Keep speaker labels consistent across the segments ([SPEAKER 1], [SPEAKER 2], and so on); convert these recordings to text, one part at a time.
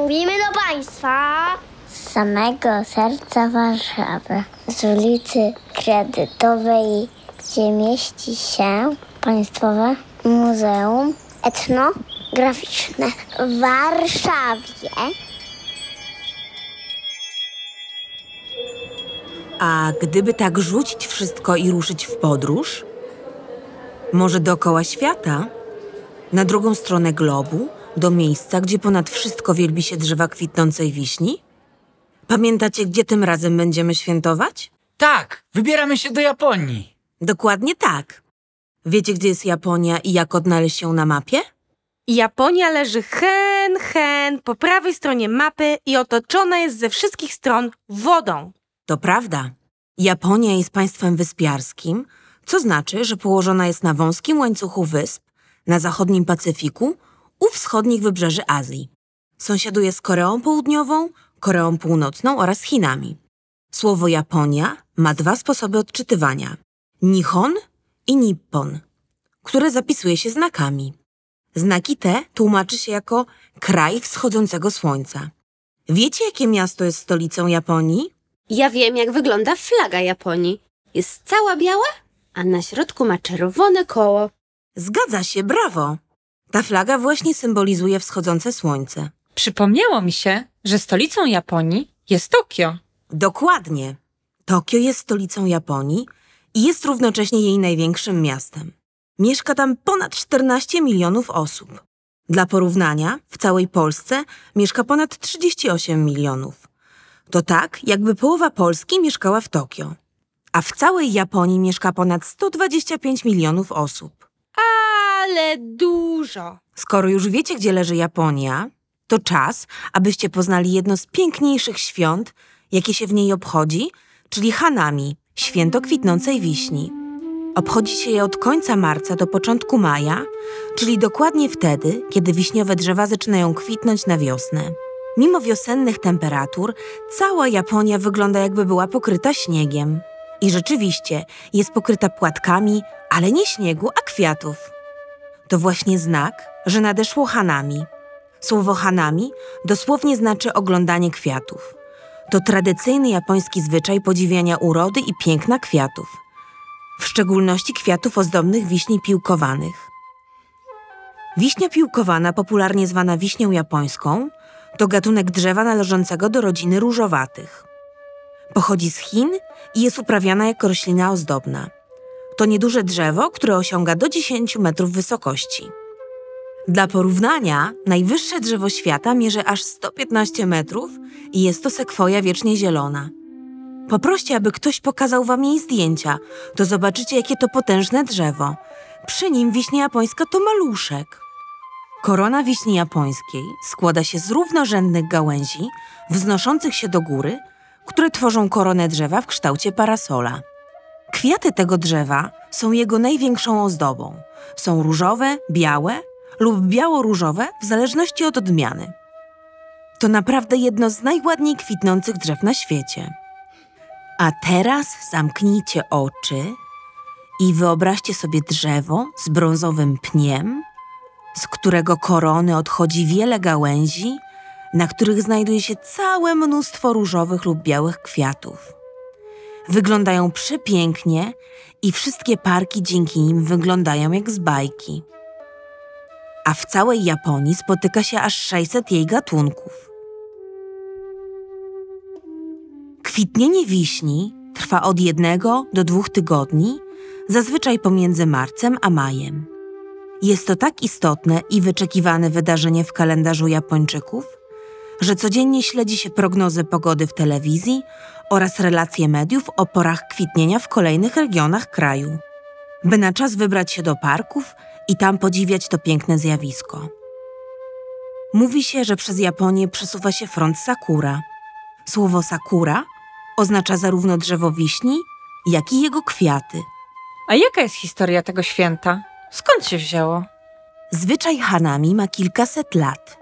[SPEAKER 1] Mówimy do Państwa
[SPEAKER 2] z samego serca Warszawy, z ulicy Kredytowej, gdzie mieści się Państwowe Muzeum Etnograficzne w Warszawie.
[SPEAKER 3] A gdyby tak rzucić wszystko i ruszyć w podróż? Może dookoła świata? Na drugą stronę globu? Do miejsca, gdzie ponad wszystko wielbi się drzewa kwitnącej wiśni? Pamiętacie, gdzie tym razem będziemy świętować?
[SPEAKER 4] Tak, wybieramy się do Japonii.
[SPEAKER 3] Dokładnie tak. Wiecie, gdzie jest Japonia i jak odnaleźć ją na mapie?
[SPEAKER 5] Japonia leży hen, hen po prawej stronie mapy i otoczona jest ze wszystkich stron wodą.
[SPEAKER 3] To prawda. Japonia jest państwem wyspiarskim, co znaczy, że położona jest na wąskim łańcuchu wysp na zachodnim Pacyfiku u wschodnich wybrzeży Azji. Sąsiaduje z Koreą Południową, Koreą Północną oraz Chinami. Słowo Japonia ma dwa sposoby odczytywania: Nihon i Nippon, które zapisuje się znakami. Znaki te tłumaczy się jako kraj wschodzącego słońca. Wiecie, jakie miasto jest stolicą Japonii?
[SPEAKER 6] Ja wiem, jak wygląda flaga Japonii. Jest cała biała, a na środku ma czerwone koło.
[SPEAKER 3] Zgadza się, brawo! Ta flaga właśnie symbolizuje wschodzące słońce.
[SPEAKER 7] Przypomniało mi się, że stolicą Japonii jest Tokio.
[SPEAKER 3] Dokładnie. Tokio jest stolicą Japonii i jest równocześnie jej największym miastem. Mieszka tam ponad 14 milionów osób. Dla porównania, w całej Polsce mieszka ponad 38 milionów. To tak, jakby połowa Polski mieszkała w Tokio. A w całej Japonii mieszka ponad 125 milionów osób.
[SPEAKER 5] Ale dużo.
[SPEAKER 3] Skoro już wiecie, gdzie leży Japonia, to czas, abyście poznali jedno z piękniejszych świąt, jakie się w niej obchodzi, czyli Hanami, święto kwitnącej wiśni. Obchodzi się je od końca marca do początku maja, czyli dokładnie wtedy, kiedy wiśniowe drzewa zaczynają kwitnąć na wiosnę. Mimo wiosennych temperatur, cała Japonia wygląda jakby była pokryta śniegiem. I rzeczywiście jest pokryta płatkami, ale nie śniegu, a kwiatów. To właśnie znak, że nadeszło Hanami. Słowo Hanami dosłownie znaczy oglądanie kwiatów. To tradycyjny japoński zwyczaj podziwiania urody i piękna kwiatów, w szczególności kwiatów ozdobnych wiśni piłkowanych. Wiśnia piłkowana, popularnie zwana wiśnią japońską, to gatunek drzewa należącego do rodziny różowatych. Pochodzi z Chin i jest uprawiana jako roślina ozdobna. To nieduże drzewo, które osiąga do 10 metrów wysokości. Dla porównania, najwyższe drzewo świata mierzy aż 115 metrów i jest to sekwoja wiecznie zielona. Poproście, aby ktoś pokazał wam jej zdjęcia, to zobaczycie, jakie to potężne drzewo. Przy nim wiśnia japońska to maluszek. Korona wiśni japońskiej składa się z równorzędnych gałęzi wznoszących się do góry, które tworzą koronę drzewa w kształcie parasola. Kwiaty tego drzewa są jego największą ozdobą. Są różowe, białe lub biało-różowe w zależności od odmiany. To naprawdę jedno z najładniej kwitnących drzew na świecie. A teraz zamknijcie oczy i wyobraźcie sobie drzewo z brązowym pniem, z którego korony odchodzi wiele gałęzi, na których znajduje się całe mnóstwo różowych lub białych kwiatów. Wyglądają przepięknie i wszystkie parki dzięki nim wyglądają jak z bajki. A w całej Japonii spotyka się aż 600 jej gatunków. Kwitnienie wiśni trwa od jednego do dwóch tygodni, zazwyczaj pomiędzy marcem a majem. Jest to tak istotne i wyczekiwane wydarzenie w kalendarzu Japończyków, że codziennie śledzi się prognozy pogody w telewizji oraz relacje mediów o porach kwitnienia w kolejnych regionach kraju, by na czas wybrać się do parków i tam podziwiać to piękne zjawisko. Mówi się, że przez Japonię przesuwa się front sakura. Słowo sakura oznacza zarówno drzewo wiśni, jak i jego kwiaty.
[SPEAKER 7] A jaka jest historia tego święta? Skąd się wzięło?
[SPEAKER 3] Zwyczaj Hanami ma kilkaset lat.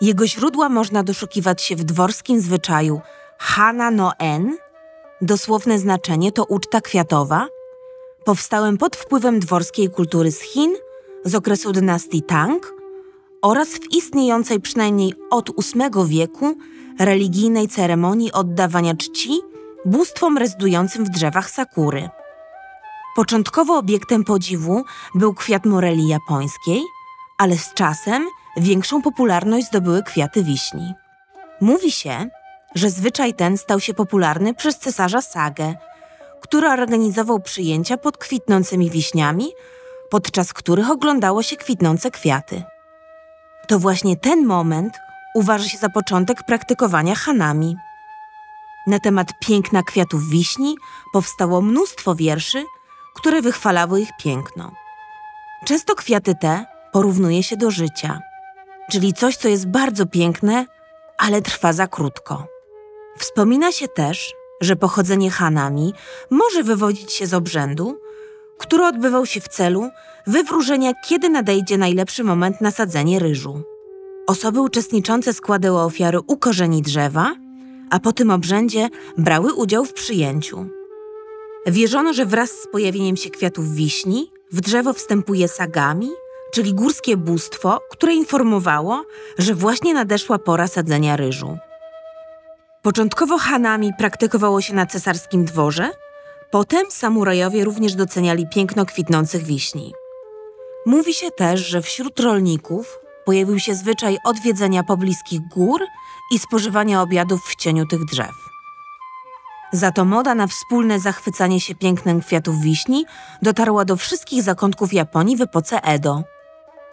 [SPEAKER 3] Jego źródła można doszukiwać się w dworskim zwyczaju Hana no en, dosłowne znaczenie to uczta kwiatowa, powstałym pod wpływem dworskiej kultury z Chin z okresu dynastii Tang oraz w istniejącej przynajmniej od VIII wieku religijnej ceremonii oddawania czci bóstwom rezydującym w drzewach sakury. Początkowo obiektem podziwu był kwiat moreli japońskiej, ale z czasem większą popularność zdobyły kwiaty wiśni. Mówi się, że zwyczaj ten stał się popularny przez cesarza Sagę, który organizował przyjęcia pod kwitnącymi wiśniami, podczas których oglądało się kwitnące kwiaty. To właśnie ten moment uważa się za początek praktykowania hanami. Na temat piękna kwiatów wiśni powstało mnóstwo wierszy, które wychwalały ich piękno. Często kwiaty te porównuje się do życia, czyli coś, co jest bardzo piękne, ale trwa za krótko. Wspomina się też, że pochodzenie Hanami może wywodzić się z obrzędu, który odbywał się w celu wywróżenia, kiedy nadejdzie najlepszy moment na sadzenie ryżu. Osoby uczestniczące składały ofiary u korzeni drzewa, a po tym obrzędzie brały udział w przyjęciu. Wierzono, że wraz z pojawieniem się kwiatów wiśni w drzewo wstępuje sagami, czyli górskie bóstwo, które informowało, że właśnie nadeszła pora sadzenia ryżu. Początkowo hanami praktykowało się na cesarskim dworze, potem samurajowie również doceniali piękno kwitnących wiśni. Mówi się też, że wśród rolników pojawił się zwyczaj odwiedzenia pobliskich gór i spożywania obiadów w cieniu tych drzew. Za to moda na wspólne zachwycanie się pięknem kwiatów wiśni dotarła do wszystkich zakątków Japonii w epoce Edo.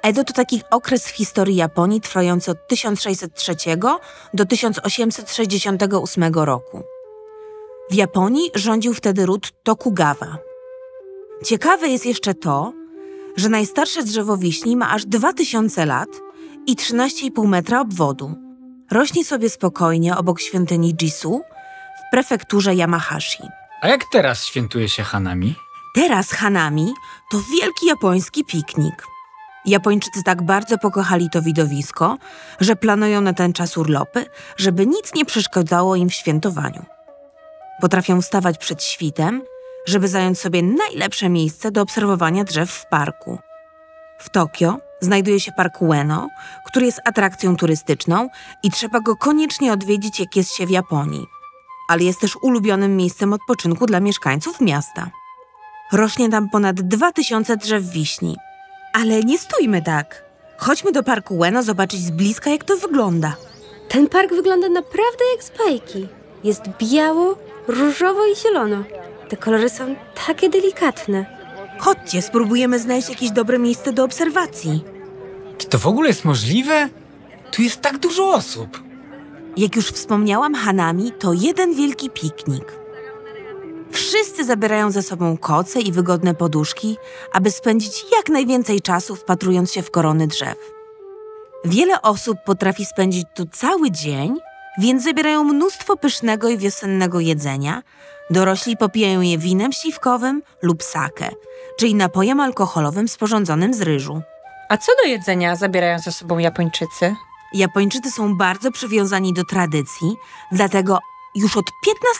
[SPEAKER 3] Edo to taki okres w historii Japonii trwający od 1603 do 1868 roku. W Japonii rządził wtedy ród Tokugawa. Ciekawe jest jeszcze to, że najstarsze drzewo wiśni ma aż 2000 lat i 13,5 metra obwodu. Rośnie sobie spokojnie obok świątyni Jisu w prefekturze Yamahashi.
[SPEAKER 4] A jak teraz świętuje się Hanami?
[SPEAKER 3] Teraz Hanami to wielki japoński piknik. Japończycy tak bardzo pokochali to widowisko, że planują na ten czas urlopy, żeby nic nie przeszkadzało im w świętowaniu. Potrafią wstawać przed świtem, żeby zająć sobie najlepsze miejsce do obserwowania drzew w parku. W Tokio znajduje się park Ueno, który jest atrakcją turystyczną i trzeba go koniecznie odwiedzić, jak jest się w Japonii. Ale jest też ulubionym miejscem odpoczynku dla mieszkańców miasta. Rośnie tam ponad 2000 drzew wiśni. Ale nie stójmy tak. Chodźmy do parku Ueno zobaczyć z bliska, jak to wygląda.
[SPEAKER 6] Ten park wygląda naprawdę jak z bajki. Jest biało, różowo i zielono. Te kolory są takie delikatne.
[SPEAKER 3] Chodźcie, spróbujemy znaleźć jakieś dobre miejsce do obserwacji.
[SPEAKER 4] Czy to w ogóle jest możliwe? Tu jest tak dużo osób.
[SPEAKER 3] Jak już wspomniałam, Hanami to jeden wielki piknik. Wszyscy zabierają ze sobą koce i wygodne poduszki, aby spędzić jak najwięcej czasu wpatrując się w korony drzew. Wiele osób potrafi spędzić tu cały dzień, więc zabierają mnóstwo pysznego i wiosennego jedzenia. Dorośli popijają je winem śliwkowym lub sake, czyli napojem alkoholowym sporządzonym z ryżu.
[SPEAKER 7] A co do jedzenia zabierają ze sobą Japończycy?
[SPEAKER 3] Japończycy są bardzo przywiązani do tradycji, dlatego już od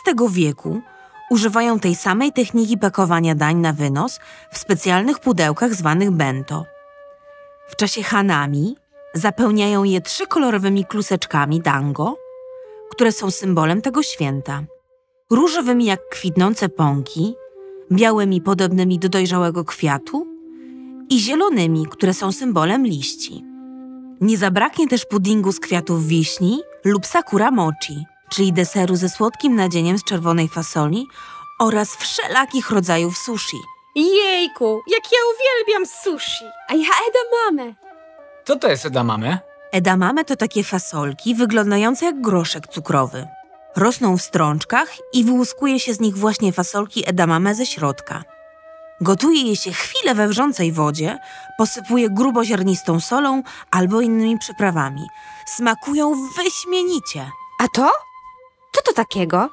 [SPEAKER 3] XV wieku używają tej samej techniki pakowania dań na wynos w specjalnych pudełkach zwanych bento. W czasie hanami zapełniają je trzykolorowymi kluseczkami dango, które są symbolem tego święta. Różowymi jak kwitnące pąki, białymi podobnymi do dojrzałego kwiatu i zielonymi, które są symbolem liści. Nie zabraknie też puddingu z kwiatów wiśni lub sakura mochi, czyli deseru ze słodkim nadzieniem z czerwonej fasoli oraz wszelakich rodzajów sushi.
[SPEAKER 5] Jejku, jak ja uwielbiam sushi!
[SPEAKER 6] A ja edamame.
[SPEAKER 4] Co to jest edamame?
[SPEAKER 3] Edamame to takie fasolki wyglądające jak groszek cukrowy. Rosną w strączkach i wyłuskuje się z nich właśnie fasolki edamame ze środka. Gotuje je się chwilę we wrzącej wodzie, posypuje gruboziarnistą solą albo innymi przyprawami. Smakują wyśmienicie.
[SPEAKER 6] A to? Co to takiego?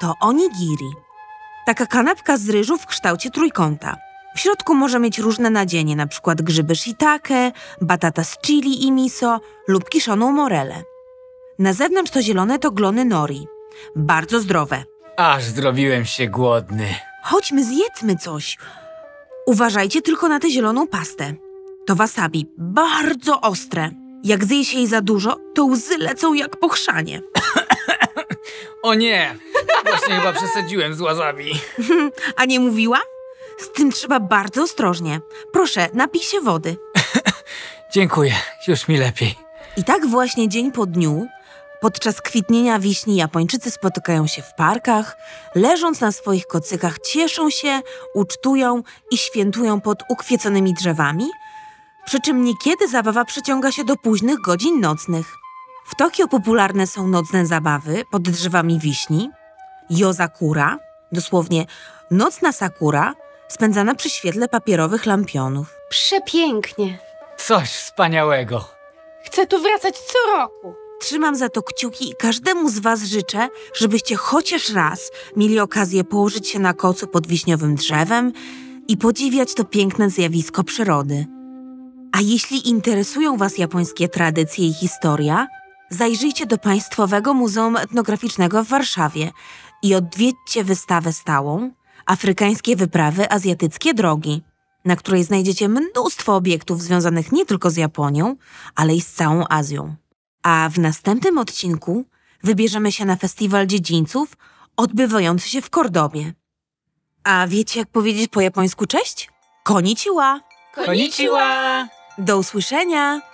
[SPEAKER 3] To onigiri. Taka kanapka z ryżu w kształcie trójkąta. W środku może mieć różne nadzienie, na przykład grzyby shiitake, batata z chili i miso lub kiszoną morelę. Na zewnątrz to zielone to glony nori. Bardzo zdrowe.
[SPEAKER 4] Aż zrobiłem się głodny.
[SPEAKER 3] Chodźmy, zjedzmy coś. Uważajcie tylko na tę zieloną pastę. To wasabi, bardzo ostre. Jak zje się jej za dużo, to łzy lecą jak po chrzanie.
[SPEAKER 4] O nie! Właśnie chyba przesadziłem z łazami.
[SPEAKER 3] A nie mówiłam? Z tym trzeba bardzo ostrożnie. Proszę, napij się wody.
[SPEAKER 4] Dziękuję, już mi lepiej.
[SPEAKER 3] I tak właśnie dzień po dniu, podczas kwitnienia wiśni Japończycy spotykają się w parkach, leżąc na swoich kocykach, cieszą się, ucztują i świętują pod ukwieconymi drzewami, przy czym niekiedy zabawa przeciąga się do późnych godzin nocnych. W Tokio popularne są nocne zabawy pod drzewami wiśni, yozakura, dosłownie nocna sakura, spędzana przy świetle papierowych lampionów.
[SPEAKER 6] Przepięknie.
[SPEAKER 4] Coś wspaniałego.
[SPEAKER 5] Chcę tu wracać co roku.
[SPEAKER 3] Trzymam za to kciuki i każdemu z Was życzę, żebyście chociaż raz mieli okazję położyć się na kocu pod wiśniowym drzewem i podziwiać to piękne zjawisko przyrody. A jeśli interesują Was japońskie tradycje i historia, zajrzyjcie do Państwowego Muzeum Etnograficznego w Warszawie i odwiedźcie wystawę stałą Afrykańskie wyprawy azjatyckie drogi, na której znajdziecie mnóstwo obiektów związanych nie tylko z Japonią, ale i z całą Azją. A w następnym odcinku wybierzemy się na festiwal dziedzińców odbywający się w Kordobie. A wiecie, jak powiedzieć po japońsku cześć? Konnichiwa!
[SPEAKER 4] Konnichiwa!
[SPEAKER 3] Do usłyszenia!